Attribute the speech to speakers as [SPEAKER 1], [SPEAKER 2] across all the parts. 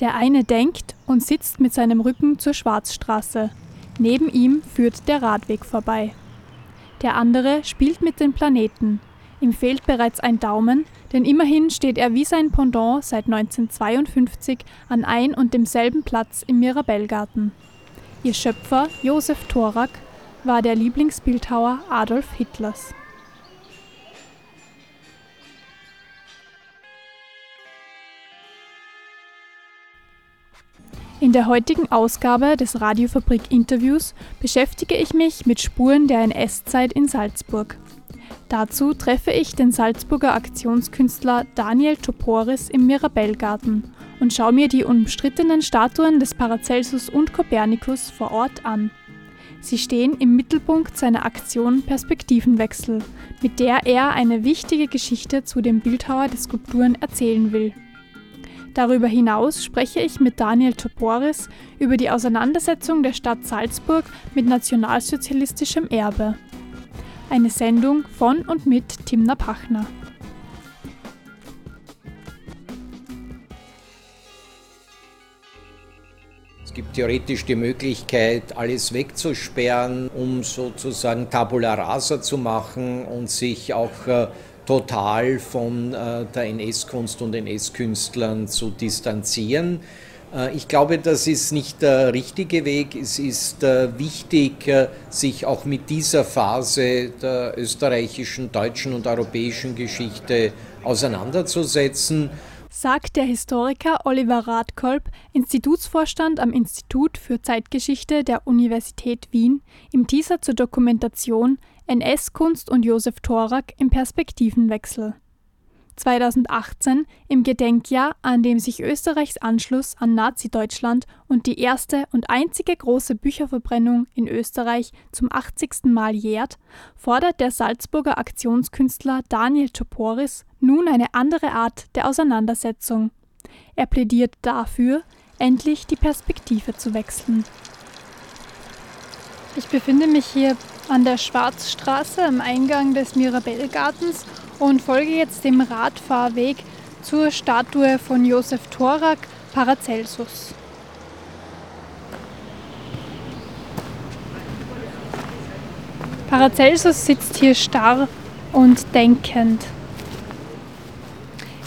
[SPEAKER 1] Der eine denkt und sitzt mit seinem Rücken zur Schwarzstraße. Neben ihm führt der Radweg vorbei. Der andere spielt mit den Planeten. Ihm fehlt bereits ein Daumen, denn immerhin steht er wie sein Pendant seit 1952 an ein und demselben Platz im Mirabellgarten. Ihr Schöpfer, Josef Thorak, war der Lieblingsbildhauer Adolf Hitlers. In der heutigen Ausgabe des Radiofabrik Interviews beschäftige ich mich mit Spuren der NS-Zeit in Salzburg. Dazu treffe ich den Salzburger Aktionskünstler Daniel Toporis im Mirabellgarten und schaue mir die umstrittenen Statuen des Paracelsus und Kopernikus vor Ort an. Sie stehen im Mittelpunkt seiner Aktion Perspektivenwechsel, mit der er eine wichtige Geschichte zu dem Bildhauer der Skulpturen erzählen will. Darüber hinaus spreche ich mit Daniel Toporis über die Auseinandersetzung der Stadt Salzburg mit nationalsozialistischem Erbe. Eine Sendung von und mit Timna Pachner.
[SPEAKER 2] Es gibt theoretisch die Möglichkeit, alles wegzusperren, um sozusagen Tabula rasa zu machen und sich auch äh, total von äh, der NS-Kunst und NS-Künstlern zu distanzieren. Äh, ich glaube, das ist nicht der richtige Weg. Es ist äh, wichtig, sich auch mit dieser Phase der österreichischen, deutschen und europäischen Geschichte auseinanderzusetzen
[SPEAKER 1] sagt der Historiker Oliver Radkolb, Institutsvorstand am Institut für Zeitgeschichte der Universität Wien, im Teaser zur Dokumentation NS-Kunst und Josef Thorak im Perspektivenwechsel. 2018 im Gedenkjahr, an dem sich Österreichs Anschluss an Nazi-Deutschland und die erste und einzige große Bücherverbrennung in Österreich zum 80. Mal jährt, fordert der Salzburger Aktionskünstler Daniel Toporis nun eine andere Art der Auseinandersetzung. Er plädiert dafür, endlich die Perspektive zu wechseln. Ich befinde mich hier an der Schwarzstraße am Eingang des Mirabellgartens und folge jetzt dem Radfahrweg zur Statue von Josef Thorak Paracelsus. Paracelsus sitzt hier starr und denkend.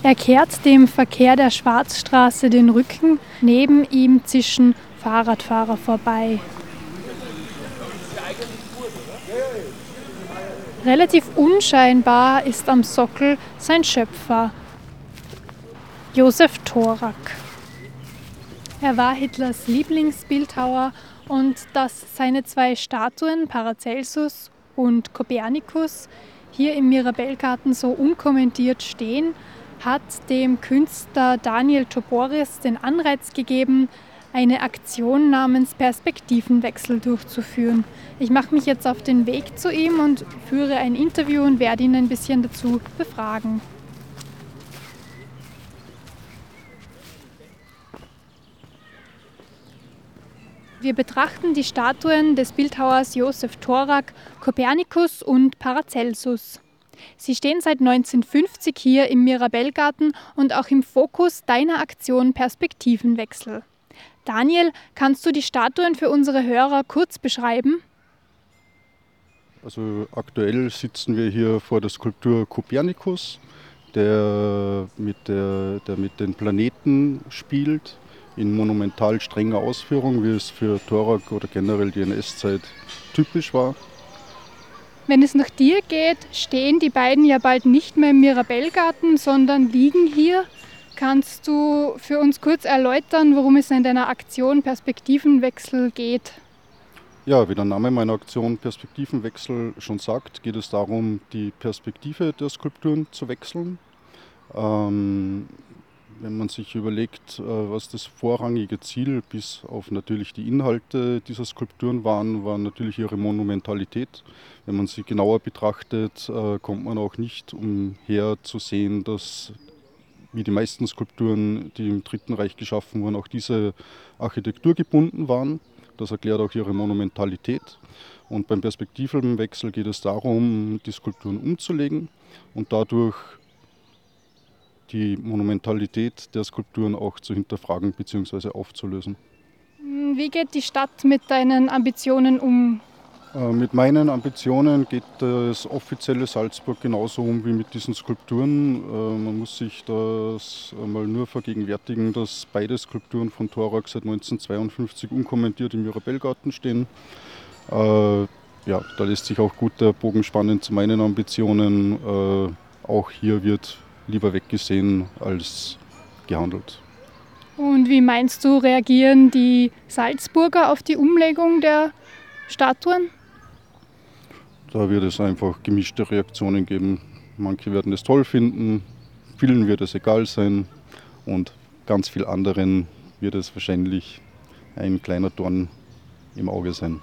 [SPEAKER 1] Er kehrt dem Verkehr der Schwarzstraße den Rücken, neben ihm zischen Fahrradfahrer vorbei. Relativ unscheinbar ist am Sockel sein Schöpfer, Josef Thorak. Er war Hitlers Lieblingsbildhauer und dass seine zwei Statuen Paracelsus und Kopernikus hier im Mirabellgarten so unkommentiert stehen, hat dem Künstler Daniel Toboris den Anreiz gegeben, eine Aktion namens Perspektivenwechsel durchzuführen. Ich mache mich jetzt auf den Weg zu ihm und führe ein Interview und werde ihn ein bisschen dazu befragen. Wir betrachten die Statuen des Bildhauers Josef Thorak, Kopernikus und Paracelsus. Sie stehen seit 1950 hier im Mirabellgarten und auch im Fokus deiner Aktion Perspektivenwechsel. Daniel, kannst du die Statuen für unsere Hörer kurz beschreiben?
[SPEAKER 3] Also aktuell sitzen wir hier vor der Skulptur Kopernikus, der mit, der, der mit den Planeten spielt, in monumental strenger Ausführung, wie es für Thorak oder generell die NS-Zeit typisch war.
[SPEAKER 1] Wenn es nach dir geht, stehen die beiden ja bald nicht mehr im Mirabellgarten, sondern liegen hier. Kannst du für uns kurz erläutern, worum es in deiner Aktion Perspektivenwechsel geht?
[SPEAKER 3] Ja, wie der Name meiner Aktion Perspektivenwechsel schon sagt, geht es darum, die Perspektive der Skulpturen zu wechseln. Ähm, wenn man sich überlegt, äh, was das vorrangige Ziel bis auf natürlich die Inhalte dieser Skulpturen waren, war natürlich ihre Monumentalität. Wenn man sie genauer betrachtet, äh, kommt man auch nicht umher zu sehen, dass wie die meisten Skulpturen, die im Dritten Reich geschaffen wurden, auch diese Architektur gebunden waren. Das erklärt auch ihre Monumentalität. Und beim Perspektivenwechsel geht es darum, die Skulpturen umzulegen und dadurch die Monumentalität der Skulpturen auch zu hinterfragen bzw. aufzulösen.
[SPEAKER 1] Wie geht die Stadt mit deinen Ambitionen um?
[SPEAKER 3] Äh, mit meinen Ambitionen geht das offizielle Salzburg genauso um wie mit diesen Skulpturen. Äh, man muss sich das einmal nur vergegenwärtigen, dass beide Skulpturen von Thorak seit 1952 unkommentiert im Mirabellgarten stehen. Äh, ja, da lässt sich auch gut der Bogen spannen zu meinen Ambitionen. Auch hier wird lieber weggesehen als gehandelt.
[SPEAKER 1] Und wie meinst du, reagieren die Salzburger auf die Umlegung der Statuen?
[SPEAKER 3] Da wird es einfach gemischte Reaktionen geben. Manche werden es toll finden, vielen wird es egal sein und ganz vielen anderen wird es wahrscheinlich ein kleiner Dorn im Auge sein.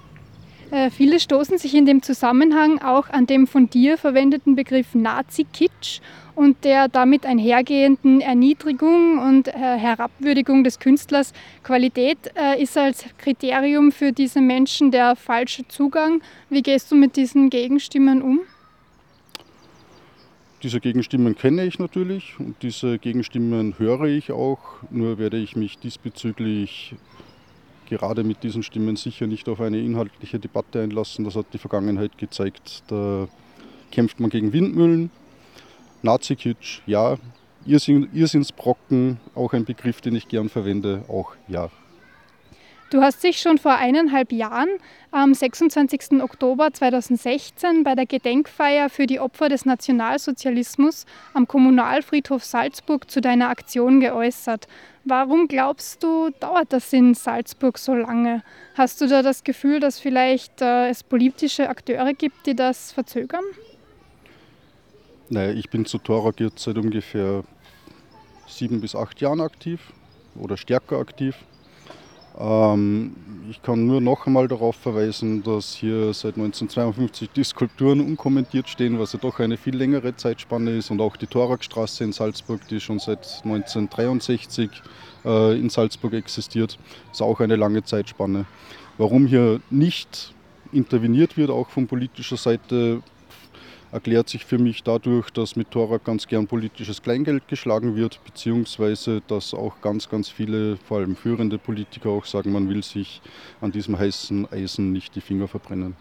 [SPEAKER 1] Äh, viele stoßen sich in dem Zusammenhang auch an dem von dir verwendeten Begriff Nazi-Kitsch und der damit einhergehenden Erniedrigung und äh, Herabwürdigung des Künstlers. Qualität äh, ist als Kriterium für diese Menschen der falsche Zugang. Wie gehst du mit diesen Gegenstimmen um?
[SPEAKER 3] Diese Gegenstimmen kenne ich natürlich und diese Gegenstimmen höre ich auch, nur werde ich mich diesbezüglich gerade mit diesen Stimmen sicher nicht auf eine inhaltliche Debatte einlassen. Das hat die Vergangenheit gezeigt. Da kämpft man gegen Windmühlen. Nazi-Kitsch, ja. Irrsinnsbrocken, auch ein Begriff, den ich gern verwende, auch ja.
[SPEAKER 1] Du hast dich schon vor eineinhalb Jahren, am 26. Oktober 2016, bei der Gedenkfeier für die Opfer des Nationalsozialismus am Kommunalfriedhof Salzburg zu deiner Aktion geäußert. Warum glaubst du, dauert das in Salzburg so lange? Hast du da das Gefühl, dass vielleicht äh, es politische Akteure gibt, die das verzögern?
[SPEAKER 3] Naja, ich bin zu Torak jetzt seit ungefähr sieben bis acht Jahren aktiv oder stärker aktiv. Ähm, ich kann nur noch einmal darauf verweisen, dass hier seit 1952 die Skulpturen unkommentiert stehen, was ja doch eine viel längere Zeitspanne ist. Und auch die Thorakstraße in Salzburg, die schon seit 1963 äh, in Salzburg existiert, ist auch eine lange Zeitspanne. Warum hier nicht interveniert wird, auch von politischer Seite, erklärt sich für mich dadurch, dass mit Torak ganz gern politisches Kleingeld geschlagen wird, beziehungsweise dass auch ganz, ganz viele, vor allem führende Politiker auch sagen, man will sich an diesem heißen Eisen nicht die Finger verbrennen.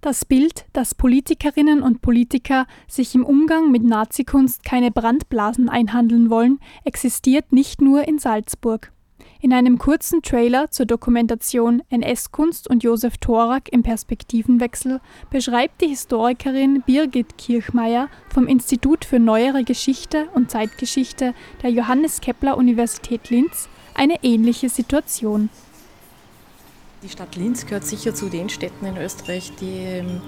[SPEAKER 1] Das Bild, dass Politikerinnen und Politiker sich im Umgang mit Nazikunst keine Brandblasen einhandeln wollen, existiert nicht nur in Salzburg. In einem kurzen Trailer zur Dokumentation NS-Kunst und Josef Thorak im Perspektivenwechsel beschreibt die Historikerin Birgit Kirchmeier vom Institut für Neuere Geschichte und Zeitgeschichte der Johannes Kepler Universität Linz eine ähnliche Situation.
[SPEAKER 4] Die Stadt Linz gehört sicher zu den Städten in Österreich, die ähm,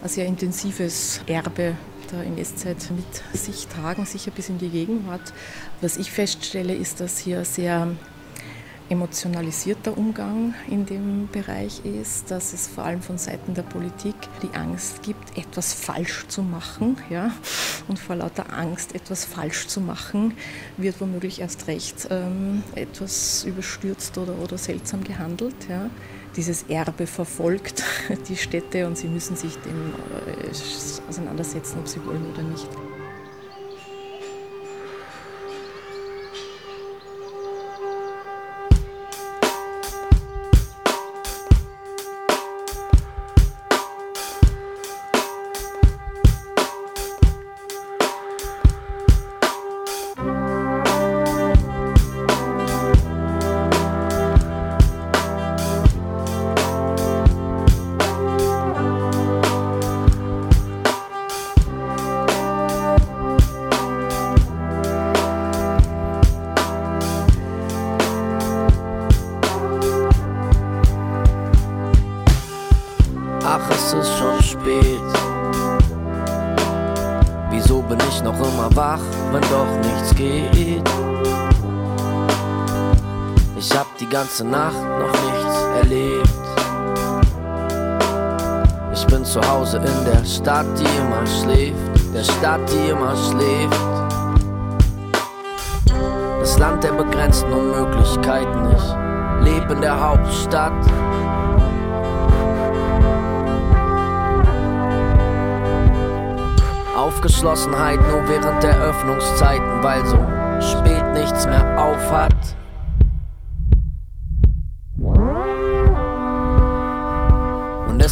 [SPEAKER 4] ein sehr intensives Erbe der NS-Zeit mit sich tragen, sicher bis in die Gegenwart. Was ich feststelle, ist, dass hier sehr emotionalisierter Umgang in dem Bereich ist, dass es vor allem von Seiten der Politik die Angst gibt, etwas falsch zu machen. Ja? Und vor lauter Angst, etwas falsch zu machen, wird womöglich erst recht ähm, etwas überstürzt oder, oder seltsam gehandelt. Ja? Dieses Erbe verfolgt die Städte und sie müssen sich dem äh, auseinandersetzen, ob sie wollen oder nicht.
[SPEAKER 5] Ganze Nacht noch nichts erlebt. Ich bin zu Hause in der Stadt, die immer schläft, der Stadt, die immer schläft. Das Land der begrenzten Unmöglichkeiten, ich lebe in der Hauptstadt. Aufgeschlossenheit nur während der Öffnungszeiten, weil so spät nichts mehr aufhat. Und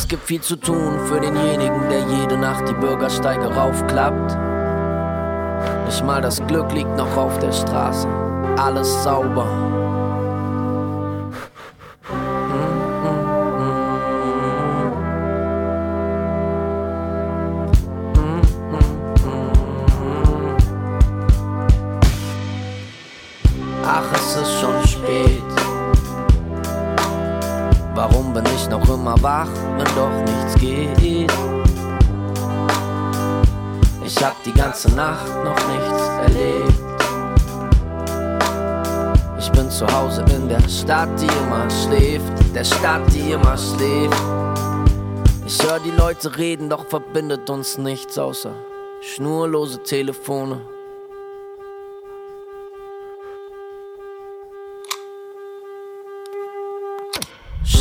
[SPEAKER 5] es gibt viel zu tun für denjenigen, der jede Nacht die Bürgersteige raufklappt. Nicht mal das Glück liegt noch auf der Straße, alles sauber. Ach, es ist schon Warum bin ich noch immer wach, wenn doch nichts geht? Ich hab die ganze Nacht noch nichts erlebt. Ich bin zu Hause in der Stadt, die immer schläft. Der Stadt, die immer schläft. Ich höre die Leute reden, doch verbindet uns nichts außer schnurlose Telefone.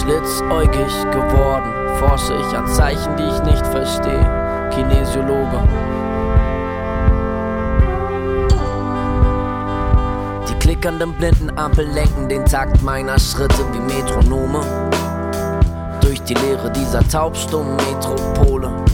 [SPEAKER 5] Schlitzäugig geworden, forsche ich an Zeichen, die ich nicht verstehe. Kinesiologe. Die klickernden blinden Ampeln lenken den Takt meiner Schritte wie Metronome. Durch die Leere dieser taubstummen Metropole.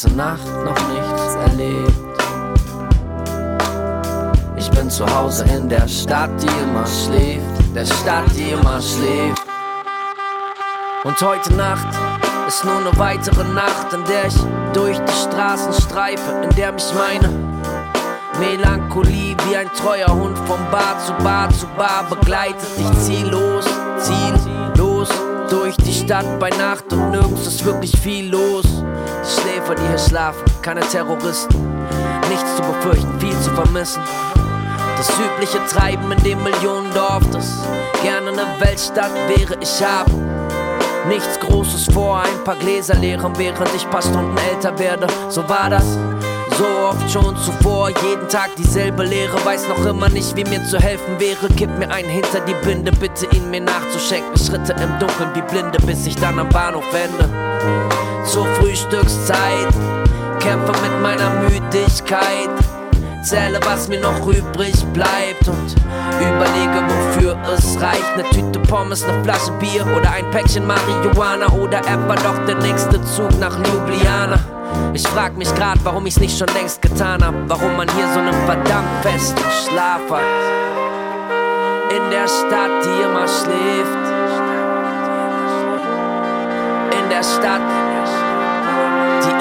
[SPEAKER 5] Ganze Nacht noch nichts erlebt. Ich bin zu Hause in der Stadt, die immer schläft. Der Stadt, die immer schläft. Und heute Nacht ist nur eine weitere Nacht, in der ich durch die Straßen streife, in der mich meine Melancholie wie ein treuer Hund von Bar zu Bar zu Bar begleitet. Ich zieh los, ziellos durch die Stadt bei Nacht und nirgends ist wirklich viel los. Die Schläfer, die hier schlafen, keine Terroristen, nichts zu befürchten, viel zu vermissen. Das übliche Treiben in dem Millionendorf, das gerne eine Weltstadt wäre. Ich hab nichts Großes vor, ein paar Gläser leeren, während ich paar Stunden älter werde. So war das. So oft schon zuvor, jeden Tag dieselbe Lehre, weiß noch immer nicht, wie mir zu helfen wäre. Gib mir einen hinter die Binde, bitte ihn mir nachzuschenken. Schritte im Dunkeln wie Blinde, bis ich dann am Bahnhof wende. Zur Frühstückszeit, kämpfe mit meiner Müdigkeit. Zähle, was mir noch übrig bleibt und überlege, wofür es reicht. Eine Tüte Pommes, eine Flasche Bier oder ein Päckchen Marihuana oder etwa doch der nächste Zug nach Ljubljana. Ich frag mich grad, warum ich's nicht schon längst getan hab. Warum man hier so einen verdammt festen Schlaf hat. In der Stadt, die immer schläft. In der Stadt,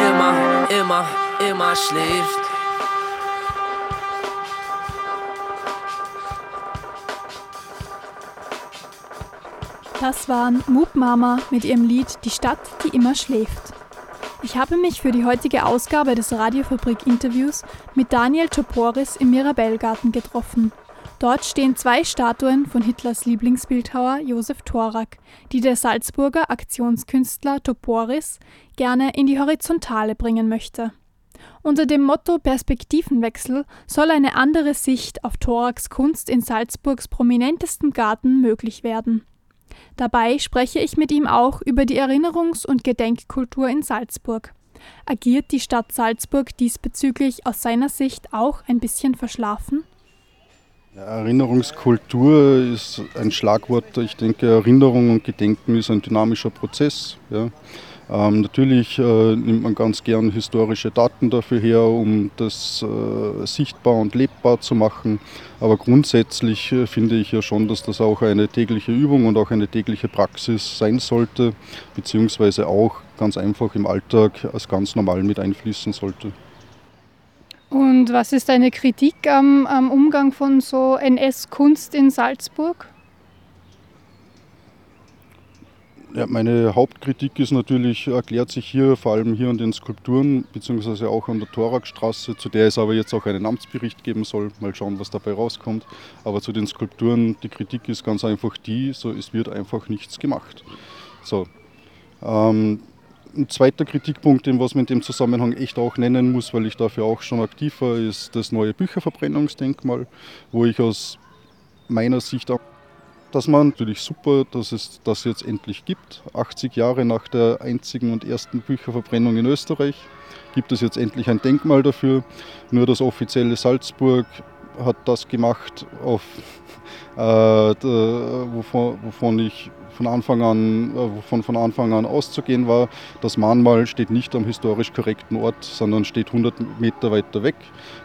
[SPEAKER 5] immer, immer, immer schläft.
[SPEAKER 1] Das waren Moop Mama mit ihrem Lied Die Stadt, die immer schläft. Ich habe mich für die heutige Ausgabe des Radiofabrik-Interviews mit Daniel Choporis im Mirabellgarten getroffen. Dort stehen zwei Statuen von Hitlers Lieblingsbildhauer Josef Thorak, die der Salzburger Aktionskünstler Toporis gerne in die Horizontale bringen möchte. Unter dem Motto Perspektivenwechsel soll eine andere Sicht auf Thoraks Kunst in Salzburgs prominentestem Garten möglich werden. Dabei spreche ich mit ihm auch über die Erinnerungs- und Gedenkkultur in Salzburg. Agiert die Stadt Salzburg diesbezüglich aus seiner Sicht auch ein bisschen verschlafen?
[SPEAKER 3] Erinnerungskultur ist ein Schlagwort. Ich denke, Erinnerung und Gedenken ist ein dynamischer Prozess. Ja. Ähm, natürlich äh, nimmt man ganz gern historische Daten dafür her, um das äh, sichtbar und lebbar zu machen. Aber grundsätzlich äh, finde ich ja schon, dass das auch eine tägliche Übung und auch eine tägliche Praxis sein sollte, beziehungsweise auch ganz einfach im Alltag als ganz normal mit einfließen sollte.
[SPEAKER 1] Und was ist deine Kritik am, am Umgang von so NS-Kunst in Salzburg?
[SPEAKER 3] Ja, meine Hauptkritik ist natürlich, erklärt sich hier vor allem hier an den Skulpturen, beziehungsweise auch an der Thorakstraße, zu der es aber jetzt auch einen Amtsbericht geben soll. Mal schauen, was dabei rauskommt. Aber zu den Skulpturen, die Kritik ist ganz einfach die, so es wird einfach nichts gemacht. So. Ähm, ein zweiter Kritikpunkt, den was man in dem Zusammenhang echt auch nennen muss, weil ich dafür auch schon aktiv war, ist das neue Bücherverbrennungsdenkmal, wo ich aus meiner Sicht auch das war natürlich super, dass es das jetzt endlich gibt. 80 Jahre nach der einzigen und ersten Bücherverbrennung in Österreich gibt es jetzt endlich ein Denkmal dafür. Nur das offizielle Salzburg hat das gemacht, auf, äh, wovon, wovon, ich von Anfang an, äh, wovon von Anfang an auszugehen war. Das Mahnmal steht nicht am historisch korrekten Ort, sondern steht 100 Meter weiter weg.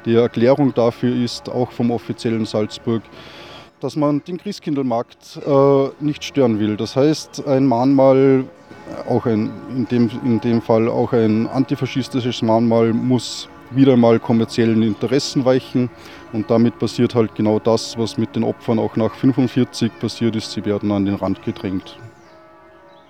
[SPEAKER 3] Die Erklärung dafür ist auch vom offiziellen Salzburg, dass man den Christkindlmarkt äh, nicht stören will. Das heißt, ein Mahnmal, auch ein, in, dem, in dem Fall auch ein antifaschistisches Mahnmal, muss wieder mal kommerziellen Interessen weichen. Und damit passiert halt genau das, was mit den Opfern auch nach 1945 passiert ist. Sie werden an den Rand gedrängt.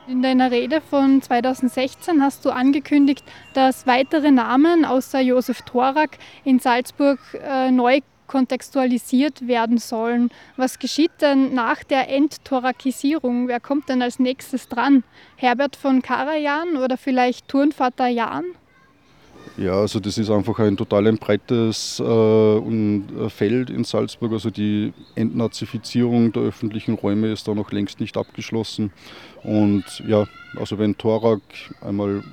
[SPEAKER 1] In deiner Rede von 2016 hast du angekündigt, dass weitere Namen außer Josef Thorak in Salzburg äh, neu kontextualisiert werden sollen. Was geschieht denn nach der Entthorakisierung? Wer kommt denn als nächstes dran? Herbert von Karajan oder vielleicht Turnvater Jan?
[SPEAKER 3] Ja, also das ist einfach ein total ein breites äh, Feld in Salzburg. Also die Entnazifizierung der öffentlichen Räume ist da noch längst nicht abgeschlossen. Und ja, also wenn Thorak einmal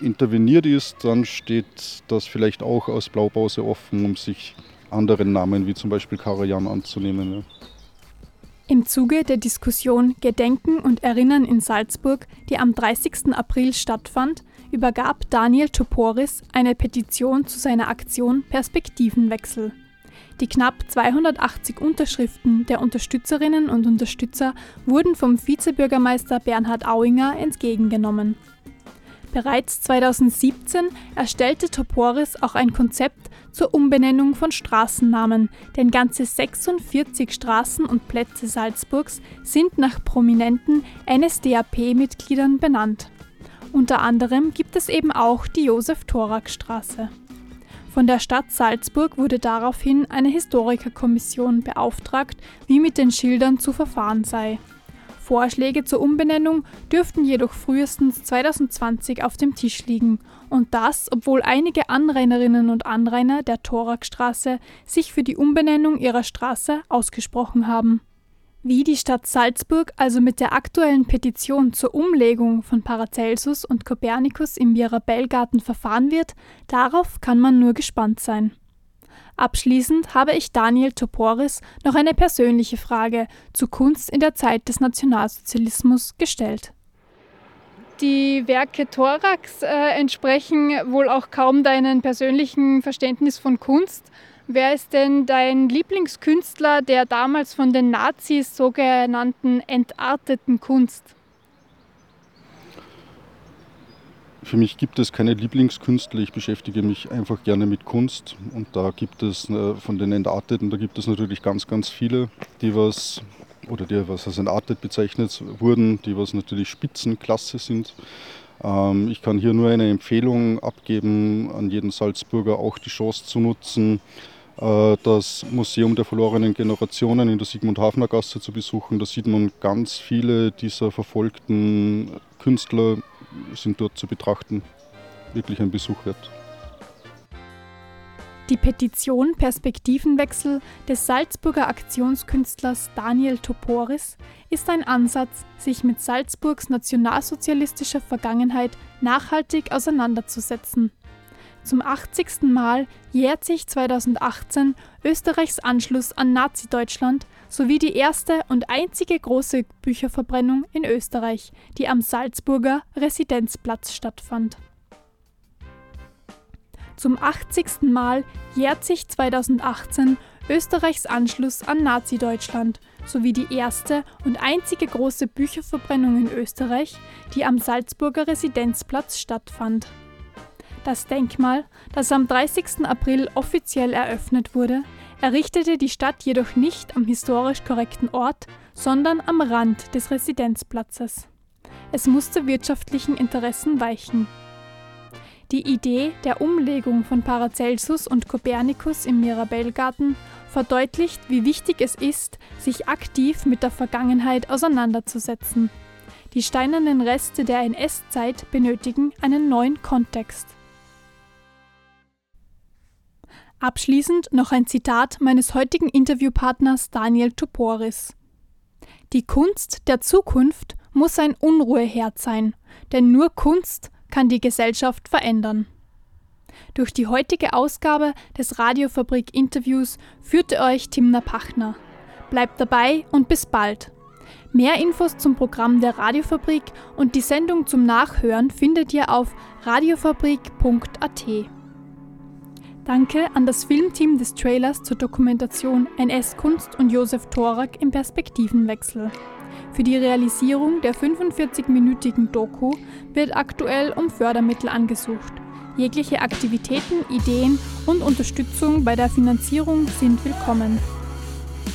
[SPEAKER 3] interveniert ist, dann steht das vielleicht auch aus Blaupause offen, um sich anderen Namen wie zum Beispiel Karajan anzunehmen. Ja.
[SPEAKER 1] Im Zuge der Diskussion Gedenken und Erinnern in Salzburg, die am 30. April stattfand, übergab Daniel Toporis eine Petition zu seiner Aktion Perspektivenwechsel. Die knapp 280 Unterschriften der Unterstützerinnen und Unterstützer wurden vom Vizebürgermeister Bernhard Auinger entgegengenommen. Bereits 2017 erstellte Toporis auch ein Konzept zur Umbenennung von Straßennamen, denn ganze 46 Straßen und Plätze Salzburgs sind nach prominenten NSDAP-Mitgliedern benannt. Unter anderem gibt es eben auch die Josef-Thorak-Straße. Von der Stadt Salzburg wurde daraufhin eine Historikerkommission beauftragt, wie mit den Schildern zu verfahren sei. Vorschläge zur Umbenennung dürften jedoch frühestens 2020 auf dem Tisch liegen. Und das, obwohl einige Anrainerinnen und Anrainer der Thorakstraße sich für die Umbenennung ihrer Straße ausgesprochen haben. Wie die Stadt Salzburg also mit der aktuellen Petition zur Umlegung von Paracelsus und Kopernikus im Mirabellgarten verfahren wird, darauf kann man nur gespannt sein. Abschließend habe ich Daniel Toporis noch eine persönliche Frage zu Kunst in der Zeit des Nationalsozialismus gestellt. Die Werke Thorax äh, entsprechen wohl auch kaum deinem persönlichen Verständnis von Kunst. Wer ist denn dein Lieblingskünstler der damals von den Nazis sogenannten entarteten Kunst?
[SPEAKER 3] Für mich gibt es keine Lieblingskünstler. Ich beschäftige mich einfach gerne mit Kunst. Und da gibt es äh, von den Entarteten, da gibt es natürlich ganz, ganz viele, die was oder die was als entartet bezeichnet wurden, die was natürlich Spitzenklasse sind. Ähm, ich kann hier nur eine Empfehlung abgeben an jeden Salzburger, auch die Chance zu nutzen, das Museum der verlorenen Generationen in der Sigmund Hafner Gasse zu besuchen. Da sieht man ganz viele dieser verfolgten Künstler sind dort zu betrachten. Wirklich ein Besuch wert.
[SPEAKER 1] Die Petition Perspektivenwechsel des Salzburger Aktionskünstlers Daniel Toporis ist ein Ansatz, sich mit Salzburgs nationalsozialistischer Vergangenheit nachhaltig auseinanderzusetzen. Zum 80. Mal jährt sich 2018 Österreichs Anschluss an Nazi-Deutschland sowie die erste und einzige große Bücherverbrennung in Österreich, die am Salzburger Residenzplatz stattfand. Zum 80. Mal jährt sich 2018 Österreichs Anschluss an Nazi-Deutschland sowie die erste und einzige große Bücherverbrennung in Österreich, die am Salzburger Residenzplatz stattfand. Das Denkmal, das am 30. April offiziell eröffnet wurde, errichtete die Stadt jedoch nicht am historisch korrekten Ort, sondern am Rand des Residenzplatzes. es musste wirtschaftlichen Interessen weichen. Die Idee der Umlegung von Paracelsus und Kopernikus im Mirabellgarten verdeutlicht, wie wichtig es ist, sich aktiv mit der Vergangenheit auseinanderzusetzen. Die steinernen Reste der NS-Zeit benötigen einen neuen Kontext. Abschließend noch ein Zitat meines heutigen Interviewpartners Daniel Tuporis. Die Kunst der Zukunft muss ein Unruheherd sein, denn nur Kunst kann die Gesellschaft verändern. Durch die heutige Ausgabe des Radiofabrik Interviews führte euch Timna Pachner. Bleibt dabei und bis bald. Mehr Infos zum Programm der Radiofabrik und die Sendung zum Nachhören findet ihr auf radiofabrik.at. Danke an das Filmteam des Trailers zur Dokumentation NS-Kunst und Josef Thorak im Perspektivenwechsel. Für die Realisierung der 45-minütigen Doku wird aktuell um Fördermittel angesucht. Jegliche Aktivitäten, Ideen und Unterstützung bei der Finanzierung sind willkommen.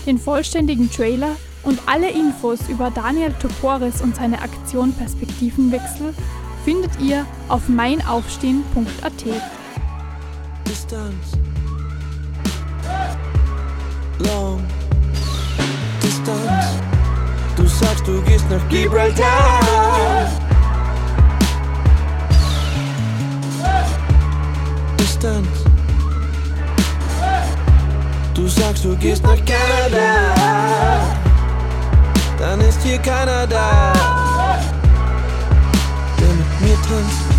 [SPEAKER 1] Den vollständigen Trailer und alle Infos über Daniel Toporis und seine Aktion Perspektivenwechsel findet ihr auf meinaufstehen.at. Distance. Long Distance. Du sagst, du gehst nach Gibraltar. Distanz. Du sagst, du gehst nach Kanada. Dann ist hier keiner da, der mit mir tanzt.